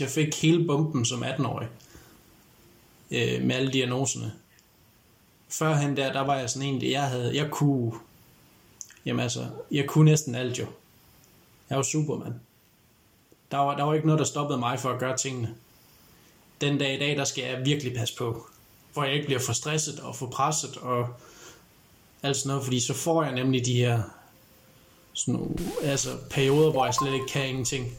Jeg fik hele bomben som 18-årig øh, med alle diagnoserne. Førhen der, der var jeg sådan en, jeg havde, jeg kunne, jamen altså, jeg kunne næsten alt jo. Jeg var supermand. Der var, der var ikke noget, der stoppede mig for at gøre tingene. Den dag i dag, der skal jeg virkelig passe på, for jeg ikke bliver for stresset og for presset og alt sådan noget, fordi så får jeg nemlig de her sådan altså, perioder, hvor jeg slet ikke kan ingenting.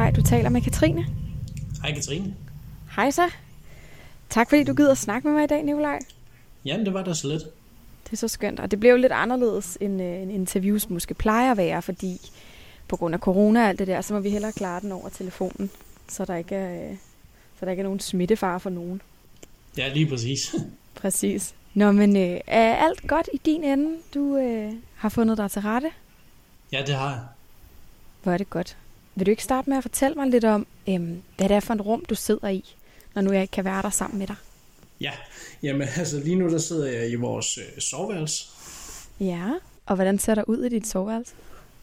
Nikolaj. Du taler med Katrine. Hej Katrine. Hej så. Tak fordi du gider at snakke med mig i dag, Nikolaj. Jamen, det var da så lidt. Det er så skønt, og det bliver jo lidt anderledes, end øh, en interviews måske plejer at være, fordi på grund af corona og alt det der, så må vi hellere klare den over telefonen, så der ikke er, øh, så der ikke er nogen smittefare for nogen. Ja, lige præcis. Præcis. Nå, men øh, er alt godt i din ende? Du øh, har fundet dig til rette? Ja, det har jeg. Hvor er det godt. Vil du ikke starte med at fortælle mig lidt om, øh, hvad det er for et rum, du sidder i, når nu jeg ikke kan være der sammen med dig? Ja, jamen altså lige nu der sidder jeg i vores øh, soveværelse. Ja, og hvordan ser der ud i dit soveværelse?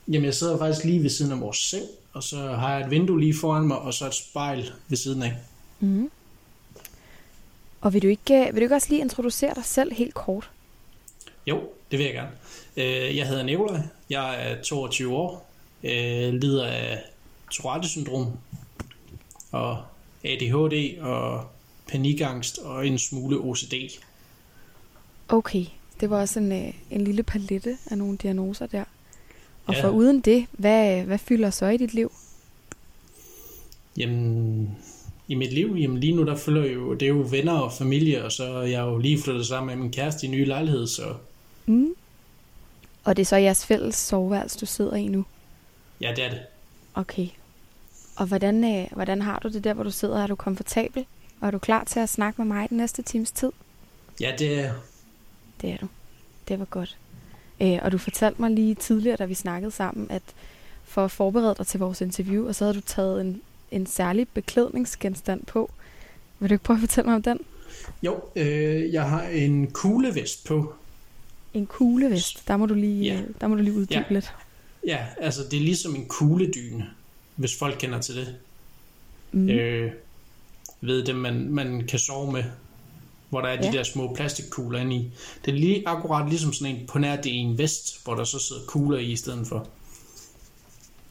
Jamen jeg sidder faktisk lige ved siden af vores seng, og så har jeg et vindue lige foran mig, og så et spejl ved siden af. Mm. Og vil du, ikke, vil du ikke også lige introducere dig selv helt kort? Jo, det vil jeg gerne. Øh, Jeg hedder Nikolaj, jeg er 22 år, øh, lider af Tourette-syndrom, og ADHD og panikangst og en smule OCD. Okay, det var også en, øh, en lille palette af nogle diagnoser der. Og Ja. for uden det, hvad, hvad fylder så i dit liv? Jamen, i mit liv, jamen lige nu der følger jo, det er jo venner og familie, og så er jeg jo lige flyttet sammen med min kæreste i ny lejlighed, så Mm. Og det er så jeres fælles soveværelse, du sidder i nu? ja, det er det. Okay. Og hvordan, øh, hvordan har du det der, hvor du sidder? Er du komfortabel? Og er du klar til at snakke med mig den næste times tid? Ja, det er Det er du. Det var godt. Øh, og du fortalte mig lige tidligere, da vi snakkede sammen, at for at forberede dig til vores interview, og så havde du taget en, en særlig beklædningsgenstand på. Vil du ikke prøve at fortælle mig om den? Jo, øh, jeg har en kuglevest på. En kuglevest. Der må du lige, Ja. ja. der må du lige uddybe Ja. lidt. Ja, altså det er ligesom en kugledyne, hvis folk kender til det. Mm. Øh, ved det, man, man kan sove med, hvor der er de Ja. der små plastikkugler inde i. Det er lige akkurat ligesom sådan en, på nær det er en vest, hvor der så sidder kugler i i stedet for.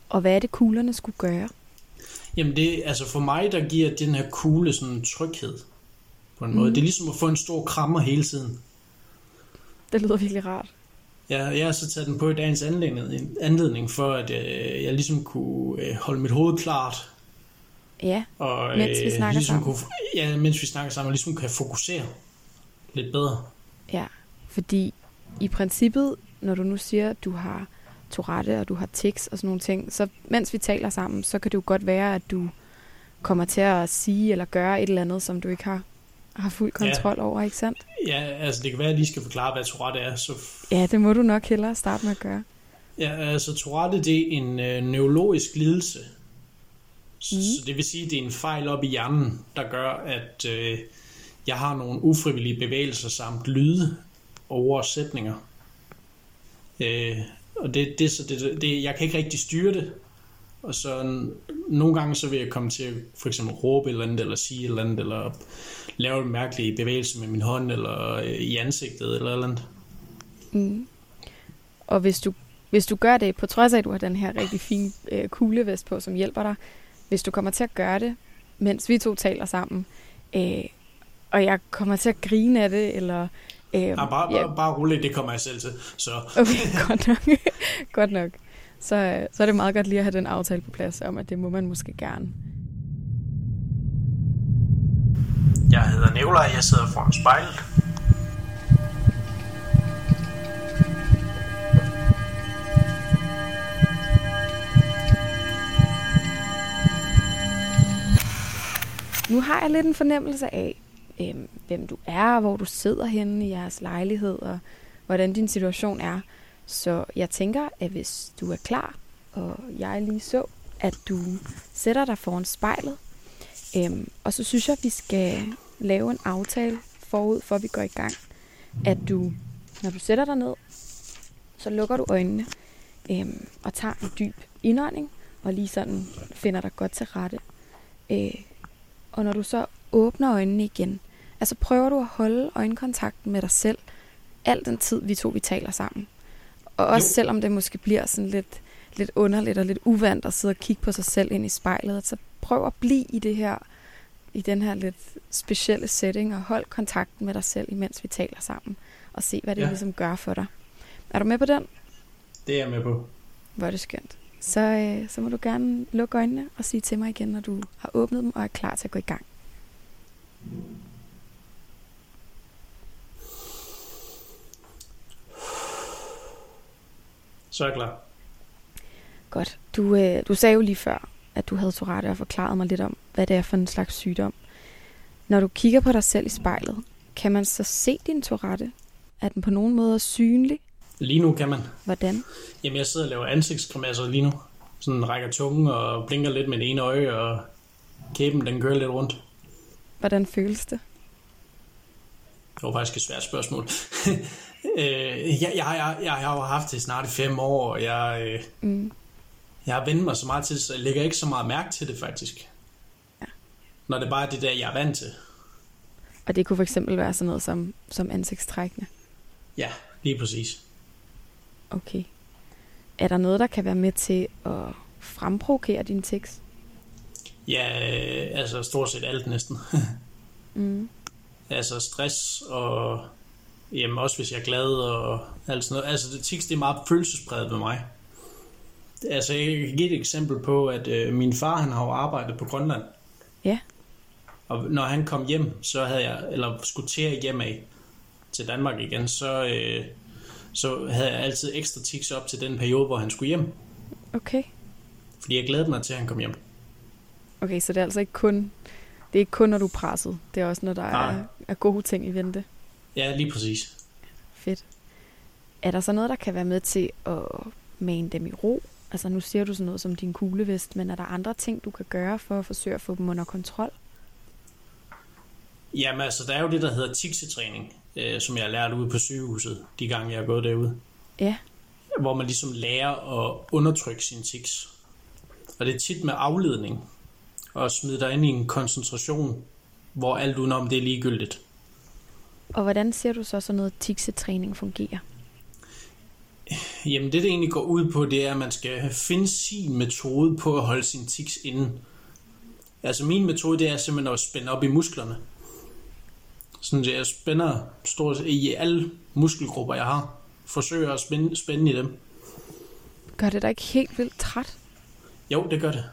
Og hvad er det, kuglerne skulle gøre? Jamen det, altså for mig, der giver den her kugle sådan en tryghed på en måde. Mm. Det er ligesom at få en stor krammer hele tiden. Det lyder virkelig rart. Jeg, jeg har så taget den på i dagens anledning, anledning for, at øh, jeg ligesom kunne øh, holde mit hoved klart. Ja, Og, Mens vi snakker ligesom sammen. Kunne, ja, mens vi snakker sammen, og ligesom kan fokusere lidt bedre. ja. Fordi i princippet, når du nu siger, at du har Tourette og du har tics og sådan nogle ting, så mens vi taler sammen, så kan det jo godt være, at du kommer til at sige eller gøre et eller andet, som du ikke har, har fuld Ja. kontrol over, ikke sandt? Ja, altså det kan være, at jeg lige skal forklare, hvad Tourette er. Så, Ja, det må du nok hellere starte med at gøre. ja, altså Tourette, det er en øh, neurologisk lidelse. Mm. Så det vil sige, at det er en fejl op i hjernen, der gør, at øh, jeg har nogle ufrivillige bevægelser samt lyde over sætninger. Øh, og det, det, så det, det, jeg kan ikke rigtig styre det. Og så nogle gange så vil jeg komme til at for eksempel råbe et eller andet, eller sige et eller andet, eller lave en mærkelig bevægelse med min hånd, eller øh, i ansigtet, eller et eller andet. Mm. Og hvis du, hvis du gør det, på trods af, at du har den her rigtig fine øh, kuglevest på, som hjælper dig, hvis du kommer til at gøre det, mens vi to taler sammen, øh, og jeg kommer til at grine af det, eller Øhm, ja, bare, ja. bare, bare roligt, det kommer jeg selv til. Så. Okay, godt nok. godt nok. Så, så er det meget godt lige at have den aftale på plads om, at det må man måske gerne. Jeg hedder Nikolaj, jeg sidder foran spejlet. Nu har jeg lidt en fornemmelse af, øh, hvem du er, hvor du sidder henne i jeres lejlighed, og hvordan din situation er. Så jeg tænker, at hvis du er klar, og jeg lige så, at du sætter dig foran spejlet, øhm, og så synes jeg, at vi skal lave en aftale forud, for vi går i gang. At du, når du sætter dig ned, så lukker du øjnene øhm, og tager en dyb indånding, og lige sådan finder dig godt til rette. Øh, og når du så åbner øjnene igen, altså prøver du at holde øjenkontakten med dig selv, al den tid vi to vi taler sammen. Og også jo. selvom det måske bliver sådan lidt, lidt underligt og lidt uvandt at sidde og kigge på sig selv ind i spejlet, så prøv at blive i det her, i den her lidt specielle setting, og hold kontakten med dig selv, imens vi taler sammen, og se, hvad det ja. ligesom gør for dig. Er du med på den? Det er jeg med på. Hvor er det skønt. Så, øh, så må du gerne lukke øjnene og sige til mig igen, når du har åbnet dem og er klar til at gå i gang. Så er jeg klar. Godt. Du, øh, du sagde jo lige før, at du havde Tourette og forklaret mig lidt om, hvad det er for en slags sygdom. Når du kigger på dig selv i spejlet, kan man så se din Tourette? Er den på nogen måde synlig? Lige nu kan man. Hvordan? Jamen, jeg sidder og laver ansigtsgrimasser lige nu. Sådan rækker tungen og blinker lidt med det ene øje, og kæben den kører lidt rundt. Hvordan føles det? Det var faktisk et svært spørgsmål. øh, jeg, jeg, jeg, jeg har jo haft det snart i fem år, og jeg, øh, mm. jeg har vendt mig så meget til så jeg lægger ikke så meget mærke til det faktisk. Ja. Når det bare er det der, jeg er vant til. Og det kunne for eksempel være sådan noget som, som ansigtstrækkende? Ja, lige præcis. Okay. Er der noget, der kan være med til at fremprovokere din tekst? Ja, øh, altså stort set alt næsten. mm. Altså stress og jamen også hvis jeg er glad og alt sådan noget. Altså det tics, det er meget følelsespræget ved mig. Altså jeg kan give et eksempel på, at øh, min far han har jo arbejdet på Grønland. Ja. Og når han kom hjem, så havde jeg, eller skulle til hjem af til Danmark igen, så, øh, så havde jeg altid ekstra tics op til den periode, hvor han skulle hjem. Okay. Fordi jeg glædede mig til, at han kom hjem. Okay, så det er altså ikke kun, det er ikke kun, når du er presset. Det er også, når der er, er gode ting i vente. Ja, lige præcis. Fedt. Er der så noget, der kan være med til at mane dem i ro? Altså nu siger du sådan noget som din kuglevest, men er der andre ting, du kan gøre for at forsøge at få dem under kontrol? Jamen altså, der er jo det, der hedder tiksetræning, øh, som jeg har lært ude på sygehuset, de gange jeg har gået derude. Ja. Hvor man ligesom lærer at undertrykke sine tics. Og det er tit med afledning og smide dig ind i en koncentration, hvor alt udenom det er ligegyldigt. Og hvordan ser du så sådan noget tiksetræning fungere? Jamen det, det egentlig går ud på, det er, at man skal finde sin metode på at holde sin tics inde. Altså min metode, det er simpelthen at spænde op i musklerne. Sådan at jeg spænder stort i alle muskelgrupper, jeg har. Forsøger at spænde, spænde i dem. Gør det dig ikke helt vildt træt? Jo, det gør det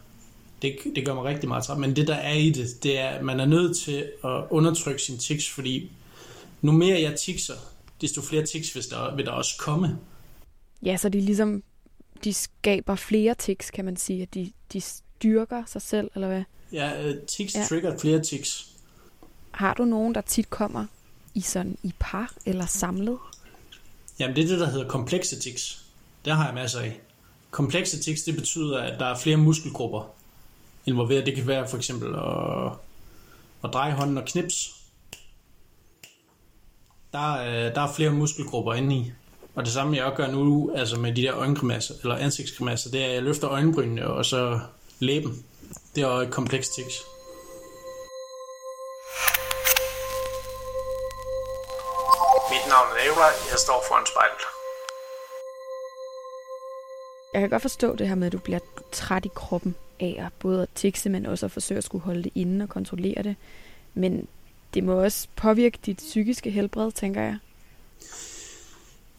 det, det gør mig rigtig meget træt. Men det, der er i det, det er, at man er nødt til at undertrykke sin tics, fordi nu mere jeg tikser, desto flere tics vil der, vil der også komme. Ja, så de ligesom, de skaber flere tics, kan man sige, at de, de styrker sig selv, eller hvad? Ja, uh, tics ja. trigger flere tics. Har du nogen, der tit kommer i sådan i par eller samlet? Jamen, det er det, der hedder komplekse tics. Der har jeg masser af. Komplekse tics, det betyder, at der er flere muskelgrupper, involveret. Det kan være for eksempel at, at dreje hånden og knips. Der, er, der er flere muskelgrupper inde i. Og det samme jeg også gør nu, altså med de der øjengrimasser, eller ansigtsgrimasser, det er, at jeg løfter øjenbrynene og så læben. Det er også et komplekst tics. Mit navn er Nikolaj, jeg står foran spejlet. Jeg kan godt forstå det her med, at du bliver træt i kroppen af at både at tikse, men også at forsøge at skulle holde det inde og kontrollere det. Men det må også påvirke dit psykiske helbred, tænker jeg.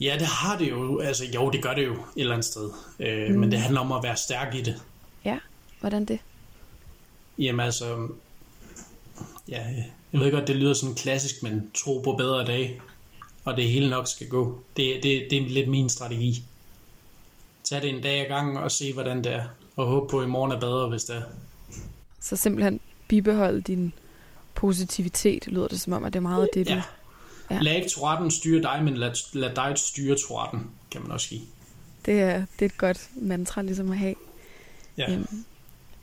Ja, det har det jo. Altså, jo, det gør det jo et eller andet sted. Øh, mm. Men det handler om at være stærk i det. Ja, hvordan det? Jamen altså, ja, jeg ved godt, det lyder sådan klassisk, men tro på bedre dage, og det hele nok skal gå. Det, det, det er lidt min strategi. Tag det en dag ad gangen og se, hvordan det er, og håb på, at i morgen er bedre, hvis det er. Så simpelthen bibeholde din positivitet, lyder det som om, at det er meget af det, du... Ja. Ja. Lad ikke Touratten styre dig, men lad, lad dig styre Touratten, kan man også sige. Det er, det er et godt mantra ligesom at have. Ja. Øhm,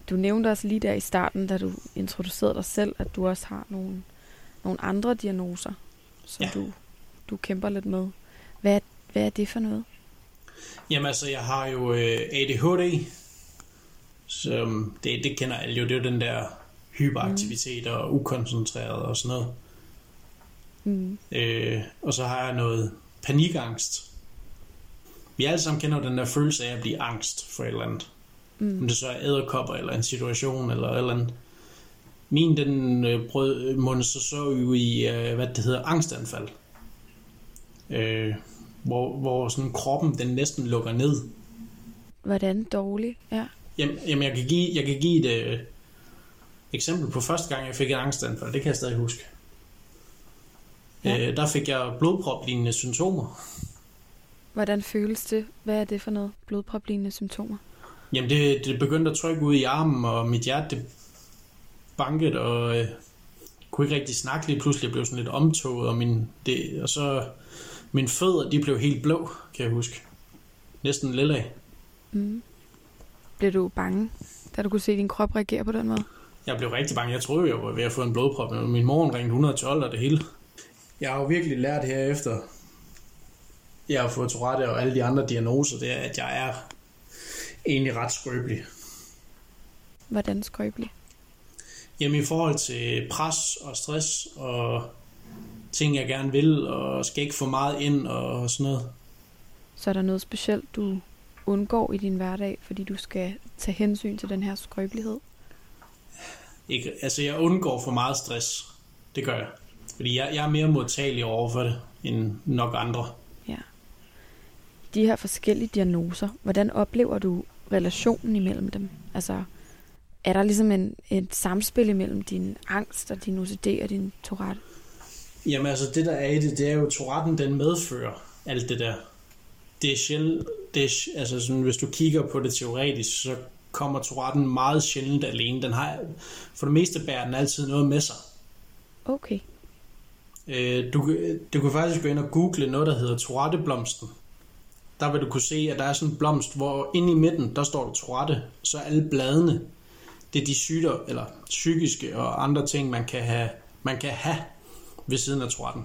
du nævnte også lige der i starten, da du introducerede dig selv, at du også har nogle, nogle andre diagnoser, som Ja. du, du kæmper lidt med. Hvad, hvad er det for noget? Jamen altså, jeg har jo øh, ADHD, som det, det kender alle jo, det er jo den der hyperaktivitet og ukoncentreret og sådan noget. Mm. Øh, og så har jeg noget panikangst. Vi alle sammen kender den der følelse af at blive angst for et eller andet. Mm. Om det så er æderkopper eller en situation eller et eller andet. Min den øh, brød munde så så jo i, øh, hvad det hedder, angstanfald. Øh, hvor, hvor sådan kroppen den næsten lukker ned. Hvordan dårlig? Ja. Jamen, jamen jeg, kan give, jeg kan give et øh, eksempel på første gang, jeg fik et angstanfald. Det kan jeg stadig huske. Ja. Øh, der fik jeg blodproplignende symptomer. Hvordan føles det? Hvad er det for noget? Blodproplignende symptomer? Jamen, det, det begyndte at trykke ud i armen, og mit hjerte det bankede, og øh, kunne ikke rigtig snakke lige pludselig. Blev sådan lidt omtoget, og, min, det, og så mine fødder, de blev helt blå, kan jeg huske. Næsten lilla. Mm. Blev du bange, da du kunne se din krop reagere på den måde? Jeg blev rigtig bange. Jeg troede, jeg var ved at få en blodprop, men min mor ringede 112 og det hele. Jeg har jo virkelig lært herefter, jeg har fået Tourette og alle de andre diagnoser, det er, at jeg er egentlig ret skrøbelig. Hvordan skrøbelig? Jamen i forhold til pres og stress og ting, jeg gerne vil, og skal ikke få meget ind og sådan noget. Så er der noget specielt, du undgår i din hverdag, fordi du skal tage hensyn til den her skrøbelighed? Ikke, altså jeg undgår for meget stress. Det gør jeg. Fordi jeg, jeg er mere modtagelig over for det, end nok andre. Ja. De her forskellige diagnoser, hvordan oplever du relationen imellem dem? Altså, er der ligesom en, et samspil imellem din angst og din OCD og din Tourette? Jamen altså, det der er i det, det er jo, Touretten den medfører alt det der. Det er sjældent, det er, altså sådan, hvis du kigger på det teoretisk, så kommer Touretten meget sjældent alene. Den har, for det meste bærer den altid noget med sig. Okay. Øh, du, kan- du kan faktisk gå ind og google noget, der hedder Tourette-blomsten. Der vil du kunne se, at der er sådan en blomst, hvor inde i midten, der står der Tourette, så er alle bladene, det er de sygdomme, eller psykiske og andre ting, man kan have, man kan have ved siden af Touretten.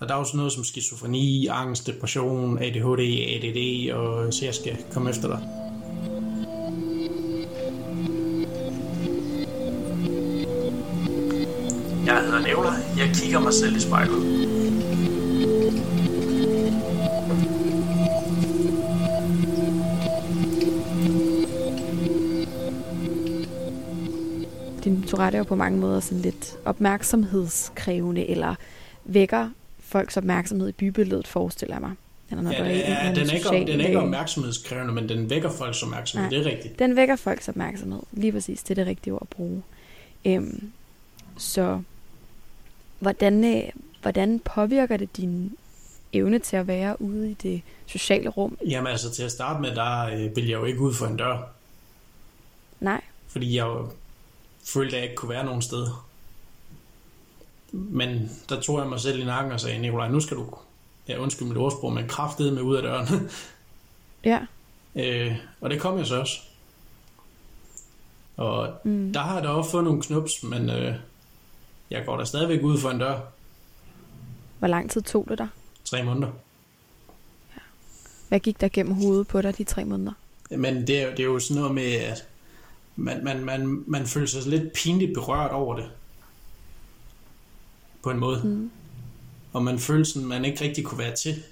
Og der er sådan noget som skizofreni, angst, depression, ADHD, ADD, og så jeg skal komme efter dig. Jeg hedder Nævler. Jeg kigger mig selv i spejlet. Din Tourette er jo på mange måder sådan lidt opmærksomhedskrævende, eller vækker folks opmærksomhed i bybilledet, forestiller jeg mig. Eller når Ja, der er er, den, er ikke, social den er ikke opmærksomhedskrævende, men den vækker folks opmærksomhed. Nej. Det er rigtigt. Den vækker folks opmærksomhed. Lige præcis, det er det rigtige ord at bruge. Øhm, så hvordan, øh, hvordan påvirker det din evne til at være ude i det sociale rum? Jamen altså, til at starte med, der øh, vil jeg jo ikke ud for en dør. Nej, Fordi jeg jo følte, at jeg ikke kunne være nogen sted. Men der tog jeg mig selv i nakken og sagde, Nikolaj, nu skal du, ja undskyld mit ordsprog, men kraftede med ud af døren. ja. øh, og det kom jeg så også. Og Mm. der har jeg da også fået nogle knups, men øh, jeg går da stadigvæk ud for en dør. Hvor lang tid tog det dig? Tre måneder. Hvad gik der gennem hovedet på dig de tre måneder? Men det er, jo- det er jo sådan noget med, at man, man, man, man føler sig lidt pinligt berørt over det. På en måde. Mm. Og man føler sådan, man ikke rigtig kunne være til.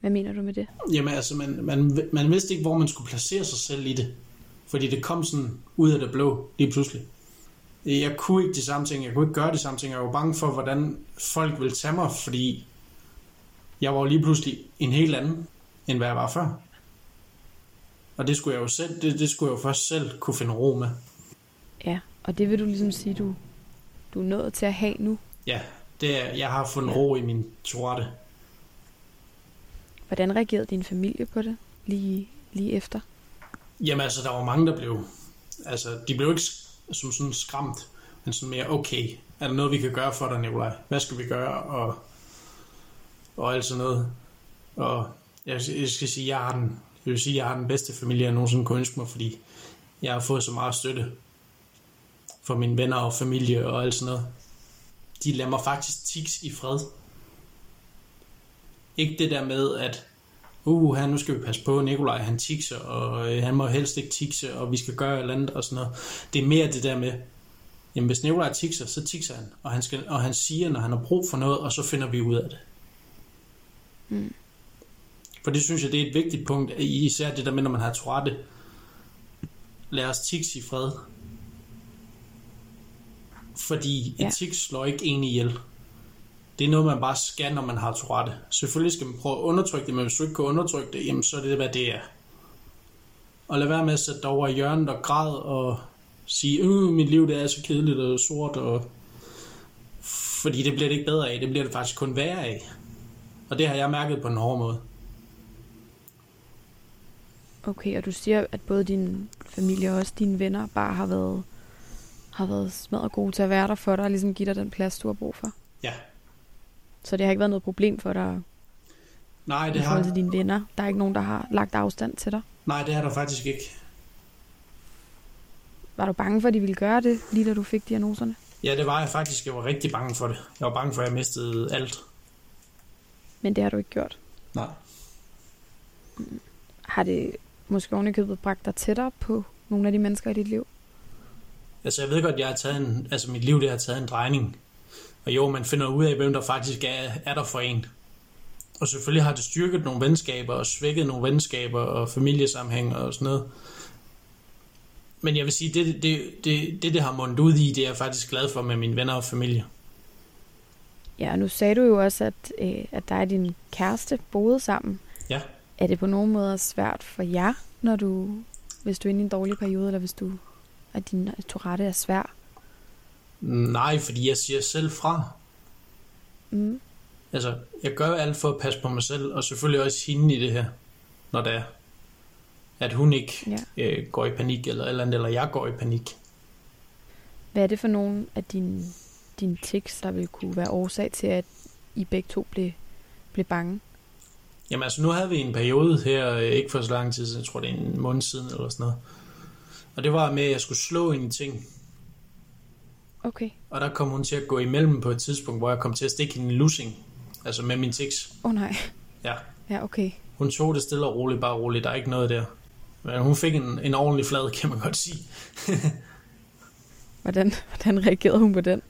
Hvad mener du med det? Jamen altså, man, man, man vidste ikke, hvor man skulle placere sig selv i det. Fordi det kom sådan ud af det blå, lige pludselig. Jeg kunne ikke de samme ting, jeg kunne ikke gøre de samme ting. Jeg var bange for, hvordan folk ville tage mig, fordi jeg var lige pludselig en helt anden, end hvad jeg var før. Og det skulle jeg jo selv, det, det skulle jeg jo først selv kunne finde ro med. Ja, og det vil du ligesom sige, du, du er nået til at have nu. Ja, det er, jeg har fundet ro i min Tourette. Hvordan reagerede din familie på det lige, lige efter? Jamen altså, der var mange, der blev... Altså, de blev ikke som sådan skræmt, men sådan mere, okay, er der noget, vi kan gøre for dig, Nikolaj? Hvad skal vi gøre? Og, og alt sådan noget. Og jeg, jeg skal sige, jeg har den, jeg vil sige, jeg har den bedste familie, jeg nogensinde kunne ønske mig, fordi jeg har fået så meget støtte fra mine venner og familie og alt sådan noget. De lader mig faktisk tiks i fred. Ikke det der med, at uh, her, nu skal vi passe på, Nikolaj han tikser, og øh, han må helst ikke tikse, og vi skal gøre et eller andet og sådan noget. Det er mere det der med, jamen hvis Nikolaj tikser, så tikser han, og han, skal, og han siger, når han har brug for noget, og så finder vi ud af det. Mm. For det synes jeg, det er et vigtigt punkt, især det der med, når man har Tourette. Lad os tiks i fred. Fordi Ja. et tiks slår ikke en ihjel. Det er noget, man bare skal, når man har Tourette. Selvfølgelig skal man prøve at undertrykke det, men hvis du ikke kan undertrykke det, jamen så er det, hvad det er. Og lad være med at sætte dig over i hjørnet og græde og sige, øh, mit liv det er så kedeligt og sort. Og... Fordi det bliver det ikke bedre af, det bliver det faktisk kun værre af. Og det har jeg mærket på en hård måde. Okay, og du siger, at både din familie og også dine venner bare har været, har været smadret gode til at være der for dig, og ligesom give dig den plads, du har brug for. Ja. Så det har ikke været noget problem for dig Nej, i det forhold til har, dine venner. Der er ikke nogen, der har lagt afstand til dig. nej, det har der faktisk ikke. Var du bange for, at de ville gøre det, lige da du fik diagnoserne? Ja, det var jeg faktisk. Jeg var rigtig bange for det. Jeg var bange for, at jeg mistede alt. Men det har du ikke gjort. Nej. Har det måske ovenikøbet bragt dig tættere på nogle af de mennesker i dit liv? Altså, jeg ved godt, jeg har taget en, altså mit liv det har taget en drejning. Og jo, man finder ud af, hvem der faktisk er, er der for en. Og selvfølgelig har det styrket nogle venskaber og svækket nogle venskaber og familiesammenhæng og sådan noget. Men jeg vil sige, det det, det, det, det har mundet ud i, det er jeg faktisk glad for med mine venner og familie. Ja, og nu sagde du jo også, at, øh, at dig og din kæreste boede sammen. Ja. Er det på nogen måde svært for jer, når du, hvis du er inde i en dårlig periode, eller hvis du, at din Tourette er svær? Nej, fordi jeg siger selv fra. Mm. Altså, jeg gør alt for at passe på mig selv, og selvfølgelig også hende i det her, når det er. At hun ikke Ja. øh, går i panik, eller, eller, andet, eller jeg går i panik. Hvad er det for nogle af dine, dine tics, der vil kunne være årsag til, at I begge to blev, blev bange? Jamen altså, nu havde vi en periode her, øh, ikke for så lang tid siden, jeg tror det er en måned siden, eller sådan noget. Og det var med, at jeg skulle slå i ting. Okay. Og der kom hun til at gå imellem på et tidspunkt, hvor jeg kom til at stikke hende en lussing. Altså med min tics. Åh oh, nej. Ja. Ja, okay. Hun tog det stille og roligt, bare roligt. Der er ikke noget der. Men hun fik en, en ordentlig flad, kan man godt sige. Hvordan, hvordan reagerede hun på den?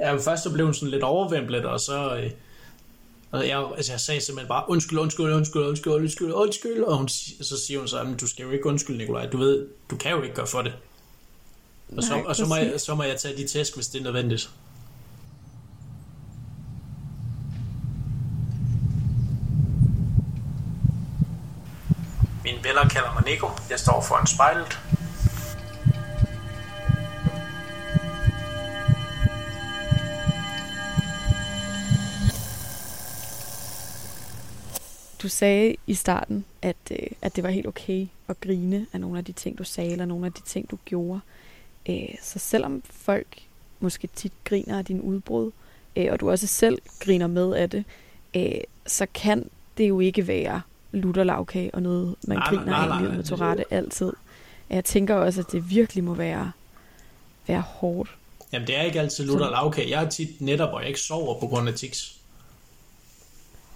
Ja, først så blev hun sådan lidt overvæmplet, og så... Øh, og jeg, altså jeg sagde simpelthen bare, undskyld, undskyld, undskyld, undskyld, undskyld, undskyld, og hun, så siger hun så, "Men du skal jo ikke undskylde, Nikolaj, du ved, du kan jo ikke gøre for det. Og, så, Nej, og så, må jeg, så må jeg tage de tæsk, hvis det er nødvendigt. Mine venner kalder mig Nico. Jeg står foran spejlet. Du sagde i starten, at, øh, at det var helt okay at grine af nogle af de ting, du sagde, eller nogle af de ting, du gjorde. Øh, så selvom folk måske tit griner af din udbrud, øh, og du også selv griner med af det, øh, så kan det jo ikke være lutterlavkage og noget, man Nej, griner nej, nej, af livet med Tourette altid. Jeg tænker også, at det virkelig må være, være hårdt. Jamen, det er ikke altid lutter og lavkage. Jeg er tit netop, hvor jeg ikke sover på grund af tics.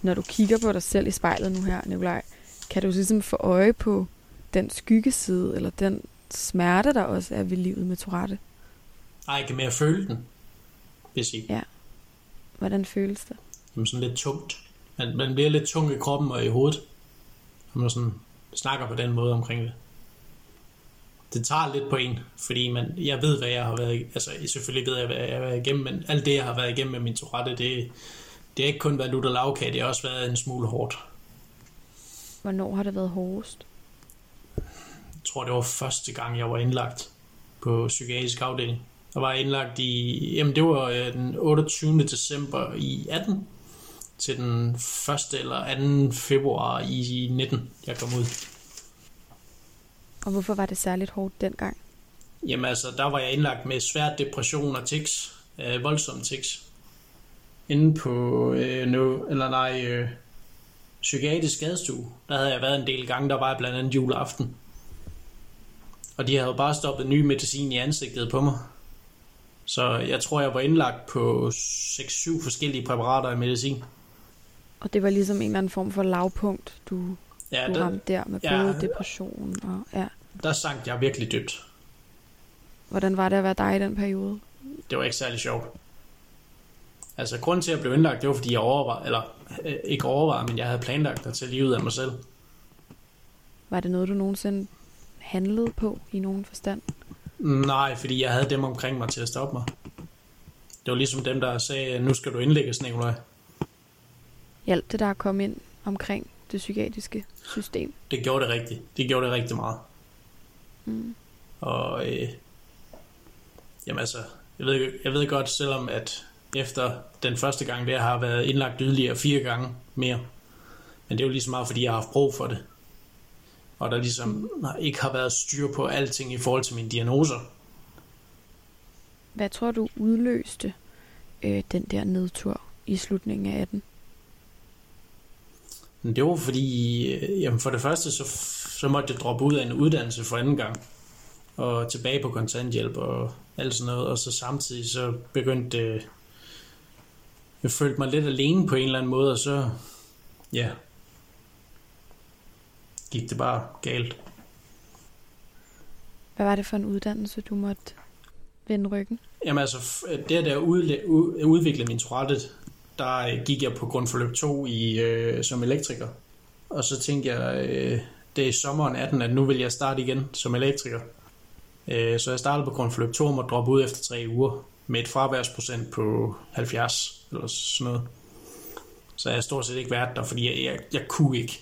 Når du kigger på dig selv i spejlet nu her, Nikolaj, kan du ligesom få øje på den skyggeside, eller den smerte, der også er ved livet med Tourette? Ej, jeg kan mere føle den, vil jeg sige. Ja. Hvordan føles det? Jamen, sådan lidt tungt. Man, man bliver lidt tung i kroppen og i hovedet, når man sådan snakker på den måde omkring det. Det tager lidt på en, fordi man, jeg ved, hvad jeg har været, altså selvfølgelig ved jeg, hvad jeg har været igennem, men alt det, jeg har været igennem med min Tourette, det, det har ikke kun været lutter lavkage, det har også været en smule hårdt. Hvornår har det været hårdest? Jeg tror, det var første gang, jeg var indlagt på psykiatrisk afdeling. Der var jeg indlagt i, jamen det var øh, den 28. december i 18 til den 1. eller 2. februar i 19, jeg kom ud. Og hvorfor var det særligt hårdt dengang? Jamen altså, der var jeg indlagt med svær depression og tics, øh, voldsomme tics. Inde på, øh, no, eller nej, øh, psykiatrisk skadestue, der havde jeg været en del gange, der var jeg blandt andet juleaften. Og de havde bare stoppet ny medicin i ansigtet på mig. Så jeg tror, jeg var indlagt på 6-7 forskellige præparater af medicin. Og det var ligesom en eller anden form for lavpunkt, du, Ja, du der, ramte der med ja. både depression og ja. der sank jeg virkelig dybt. Hvordan var det at være dig i den periode? Det var ikke særlig sjovt. Altså, grunden til, at jeg blev indlagt, det var, fordi jeg overvejede, eller øh, ikke overvejede, men jeg havde planlagt at tage livet af mig selv. Var det noget, du nogensinde handlede på i nogen forstand? Nej, fordi jeg havde dem omkring mig til at stoppe mig. Det var ligesom dem, der sagde, nu skal du indlægges, Nikolaj. Hjalp det der at komme ind omkring det psykiatriske system? Det gjorde det rigtigt. Det gjorde det rigtig meget. Mm. Og øh, jamen altså, jeg ved, jeg ved godt, selvom at efter den første gang, der har været indlagt yderligere fire gange mere. Men det er jo ligesom meget, fordi jeg har haft brug for det. Og der ligesom ikke har været styr på alting i forhold til mine diagnoser. Hvad tror du udløste øh, den der nedtur i slutningen af 18? Men det var fordi, øh, jamen for det første, så, så måtte jeg droppe ud af en uddannelse for anden gang. Og tilbage på kontanthjælp og alt sådan noget. Og så samtidig så begyndte øh, jeg følte mig lidt alene på en eller anden måde, og så, ja, gik det bare galt. Hvad var det for en uddannelse, du måtte vende ryggen? Jamen altså, det der udle- ud- udvikle min Tourette, der øh, gik jeg på grundforløb 2 i, øh, som elektriker. Og så tænkte jeg, øh, det er i sommeren 18, at nu vil jeg starte igen som elektriker. Øh, så jeg startede på grundforløb 2 og måtte droppe ud efter tre uger med et fraværsprocent på 70 eller sådan noget. Så jeg har stort set ikke været der, fordi jeg, jeg, jeg kunne ikke.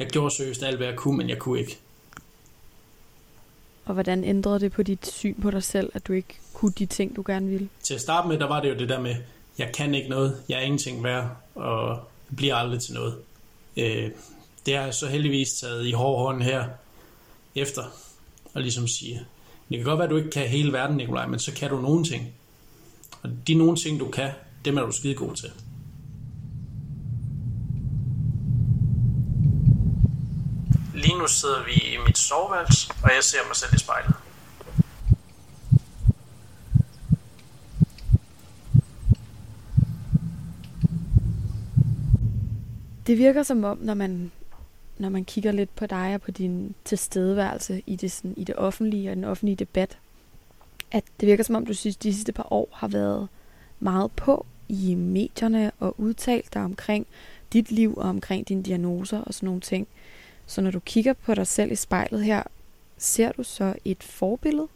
Jeg gjorde seriøst alt, hvad jeg kunne, men jeg kunne ikke. Og hvordan ændrede det på dit syn på dig selv, at du ikke kunne de ting, du gerne ville? til at starte med, der var det jo det der med, jeg kan ikke noget, jeg er ingenting værd, og jeg bliver aldrig til noget. Øh, det har jeg så heldigvis taget i hård hånd her efter, og ligesom sige, det kan godt være, at du ikke kan hele verden, Nikolaj, men så kan du nogle ting. Og de nogle ting, du kan, dem er du skide god til. Lige nu sidder vi i mit soveværelse, og jeg ser mig selv i spejlet. Det virker som om, når man, når man kigger lidt på dig og på din tilstedeværelse i det, sådan, i det offentlige og den offentlige debat, at det virker som om, du synes, de sidste par år har været meget på i medierne og udtalt dig omkring dit liv og omkring dine diagnoser og sådan nogle ting. Så når du kigger på dig selv i spejlet her, ser du så et forbillede?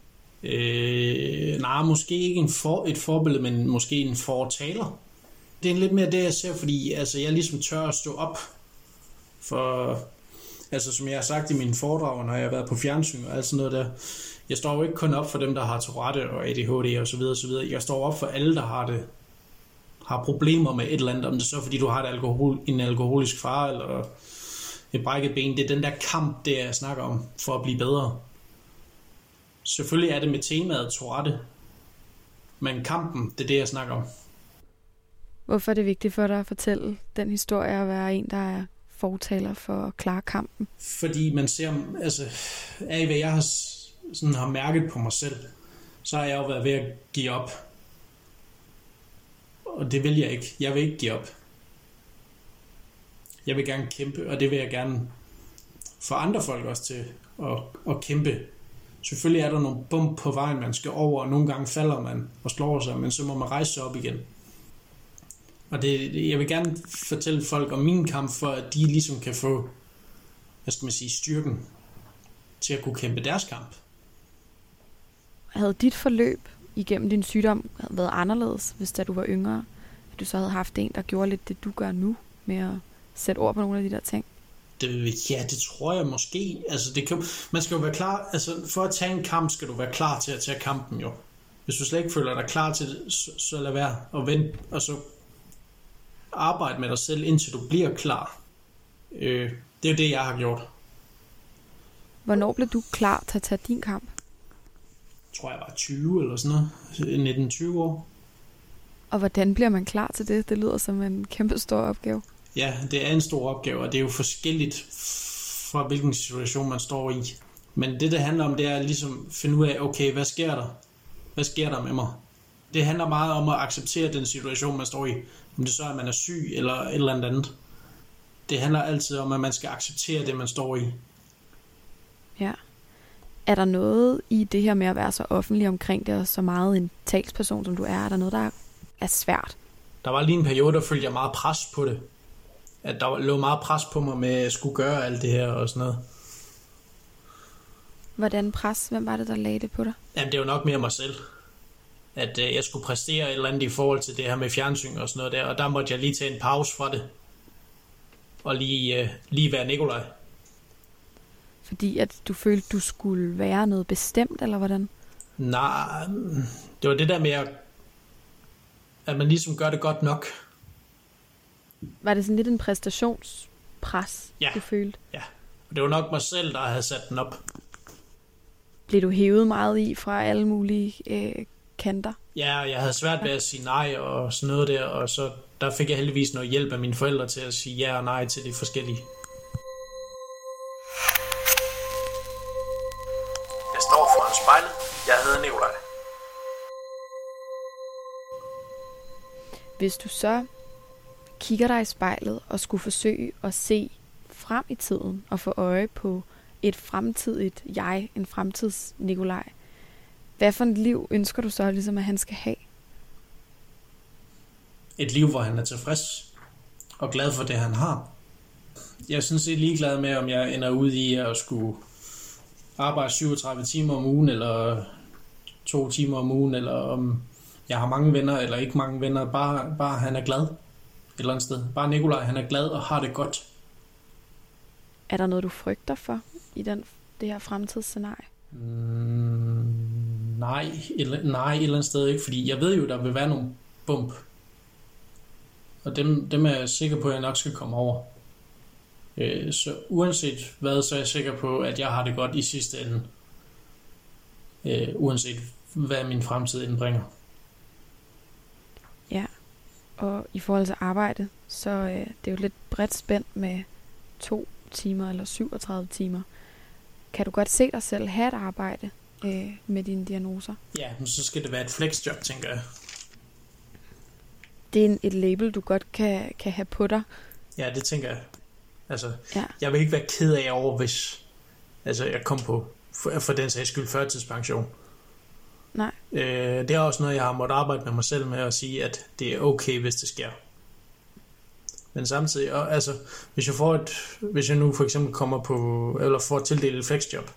Øh, nej, måske ikke en for, et forbillede, men måske en fortaler. Det er lidt mere det, jeg ser, fordi altså, jeg ligesom tør at stå op for, altså som jeg har sagt i mine foredrag, når jeg har været på fjernsyn og alt sådan noget der, jeg står jo ikke kun op for dem, der har Tourette og ADHD og så videre, og så videre. Jeg står op for alle, der har det, har problemer med et eller andet, om det er så fordi du har et alkohol, en alkoholisk far eller et brækket ben. Det er den der kamp, det jeg snakker om, for at blive bedre. Selvfølgelig er det med temaet Tourette, men kampen, det er det, jeg snakker om. Hvorfor er det vigtigt for dig at fortælle den historie og være en, der er fortaler for at klare kampen? Fordi man ser, altså, af hvad jeg har, sådan har mærket på mig selv, så har jeg jo været ved at give op. Og det vil jeg ikke. Jeg vil ikke give op. Jeg vil gerne kæmpe, og det vil jeg gerne få andre folk også til at, at kæmpe. Selvfølgelig er der nogle bump på vejen, man skal over, og nogle gange falder man og slår sig, men så må man rejse sig op igen. Og det, jeg vil gerne fortælle folk om min kamp, for at de ligesom kan få, hvad skal man sige, styrken til at kunne kæmpe deres kamp. Havde dit forløb igennem din sygdom været anderledes, hvis da du var yngre? at du så havde haft en, der gjorde lidt det, du gør nu, med at sætte ord på nogle af de der ting? Det, ja, det tror jeg måske. Altså, det kan, man skal jo være klar, altså for at tage en kamp, skal du være klar til at tage kampen jo. Hvis du slet ikke føler dig klar til det, så, så lad være og vente, og så arbejde med dig selv, indtil du bliver klar. Øh, det er jo det, jeg har gjort. Hvornår blev du klar til at tage din kamp? Jeg tror, jeg var 20 eller sådan noget. 19-20 år. Og hvordan bliver man klar til det? Det lyder som en kæmpe stor opgave. Ja, det er en stor opgave, og det er jo forskelligt fra hvilken situation man står i. Men det, det handler om, det er ligesom at finde ud af, okay, hvad sker der? Hvad sker der med mig? Det handler meget om at acceptere den situation, man står i. Om det så er, at man er syg eller et eller andet. Det handler altid om, at man skal acceptere det, man står i. Ja. Er der noget i det her med at være så offentlig omkring det, og så meget en talsperson, som du er, er der noget, der er svært? Der var lige en periode, der følte jeg meget pres på det. At der lå meget pres på mig med, at jeg skulle gøre alt det her og sådan noget. Hvordan pres? Hvem var det, der lagde det på dig? Jamen, det var nok mere mig selv. At øh, jeg skulle præstere et eller andet i forhold til det her med fjernsyn og sådan noget der. Og der måtte jeg lige tage en pause fra det. Og lige, øh, lige være Nikolaj. Fordi at du følte, du skulle være noget bestemt, eller hvordan? Nej, det var det der med, at, at man ligesom gør det godt nok. Var det sådan lidt en præstationspres, Ja. du følte? Ja, og det var nok mig selv, der havde sat den op. Blev du hævet meget i fra alle mulige øh, kanter? Ja, jeg havde svært ved at sige nej og sådan noget der, og så der fik jeg heldigvis noget hjælp af mine forældre til at sige ja og nej til de forskellige. Jeg står foran spejlet. Jeg hedder Nikolaj. Hvis du så kigger dig i spejlet og skulle forsøge at se frem i tiden og få øje på et fremtidigt jeg, en fremtids Nikolaj, hvad for et liv ønsker du så ligesom, at han skal have? Et liv, hvor han er tilfreds og glad for det, han har. Jeg synes, sådan er ligeglad med, om jeg ender ud i at skulle arbejde 37 timer om ugen, eller to timer om ugen, eller om jeg har mange venner, eller ikke mange venner. Bare, bare han er glad eller andet sted. Bare Nikolaj, han er glad og har det godt. Er der noget, du frygter for i den, det her fremtidsscenarie? Mm, nej, eller, nej, et eller andet sted ikke, fordi jeg ved jo, der vil være nogle bump. Og dem, dem er jeg sikker på, at jeg nok skal komme over. Øh, så uanset hvad, så er jeg sikker på, at jeg har det godt i sidste ende. Øh, uanset hvad min fremtid indbringer. Og i forhold til arbejde, så øh, det er jo lidt bredt spændt med to timer eller 37 timer. Kan du godt se dig selv have et arbejde øh, med dine diagnoser? Ja, men så skal det være et flexjob, tænker jeg. Det er en, et label, du godt kan, kan have på dig. Ja, det tænker jeg. Altså, Ja. jeg vil ikke være ked af over, hvis altså, jeg kom på, for, for den sags skyld, førtidspension. Nej. Øh, det er også noget, jeg har måttet arbejde med mig selv med at sige, at det er okay, hvis det sker. Men samtidig, og, altså, hvis jeg, får et, hvis jeg nu for eksempel kommer på, eller får tildelt et flexjob,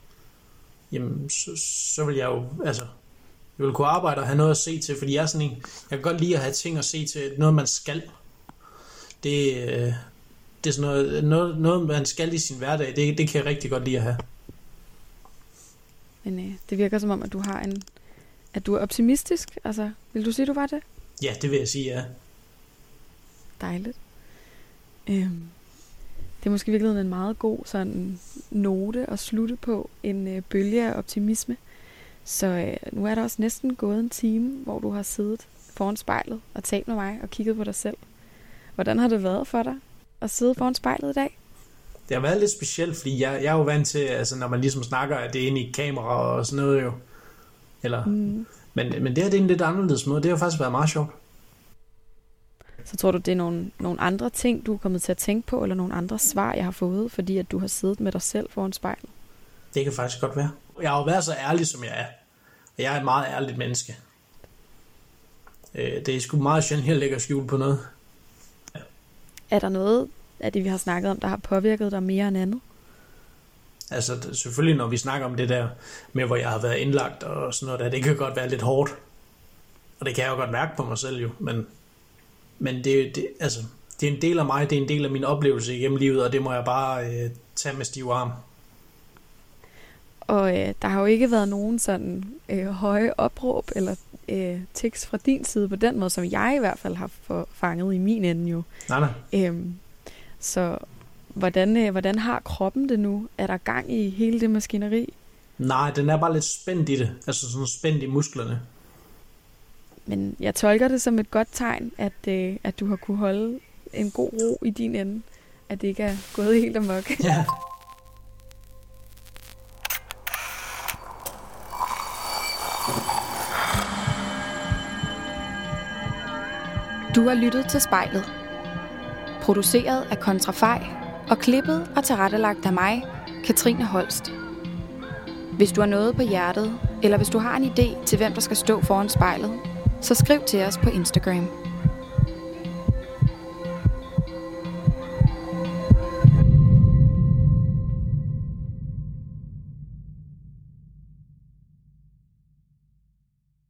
jamen, så, så vil jeg jo, altså, jeg vil kunne arbejde og have noget at se til, fordi jeg er sådan en, jeg kan godt lide at have ting at se til, noget man skal. Det, øh, det er sådan noget, noget, noget, man skal i sin hverdag, det, det kan jeg rigtig godt lide at have. Men øh, det virker som om, at du har en... At du er optimistisk. Altså, vil du sige, du var det? Ja, det vil jeg sige, ja. Dejligt. Øhm, det er måske virkelig en meget god sådan note at slutte på. En øh, bølge af optimisme. Så øh, nu er der også næsten gået en time, hvor du har siddet foran spejlet og talt med mig og kigget på dig selv. Hvordan har det været for dig at sidde foran spejlet i dag? Det har været lidt specielt, fordi jeg, jeg er jo vant til, altså når man ligesom snakker, at det er inde i kamera og sådan noget jo. Eller, Mm. men, men det her det er en lidt anderledes måde. Det har faktisk været meget sjovt. Så tror du, det er nogle, nogle andre ting, du er kommet til at tænke på, eller nogle andre svar, jeg har fået, fordi at du har siddet med dig selv foran spejlet? Det kan faktisk godt være. Jeg har jo været så ærlig, som jeg er. Og jeg er et meget ærligt menneske. Øh, det er sgu meget sjældent, jeg lægger skjul på noget. Er der noget af det, vi har snakket om, der har påvirket dig mere end andet? Altså selvfølgelig, når vi snakker om det der med, hvor jeg har været indlagt og sådan noget der, det kan godt være lidt hårdt. Og det kan jeg jo godt mærke på mig selv jo, men men det, det, altså, det er en del af mig, det er en del af min oplevelse igennem livet, og det må jeg bare øh, tage med stiv arm. Og øh, der har jo ikke været nogen sådan øh, høje opråb eller øh, tekst fra din side på den måde, som jeg i hvert fald har for, fanget i min ende jo. Nej, nej. Øhm, så hvordan, øh, hvordan har kroppen det nu? Er der gang i hele det maskineri? Nej, den er bare lidt spændt i det. Altså sådan spændt i musklerne. Men jeg tolker det som et godt tegn, at, øh, at du har kunne holde en god ro i din ende. At det ikke er gået helt amok. Ja. Du har lyttet til spejlet. Produceret af Kontrafej og klippet og tilrettelagt af mig, Katrine Holst. Hvis du har noget på hjertet, eller hvis du har en idé til, hvem der skal stå foran spejlet, så skriv til os på Instagram.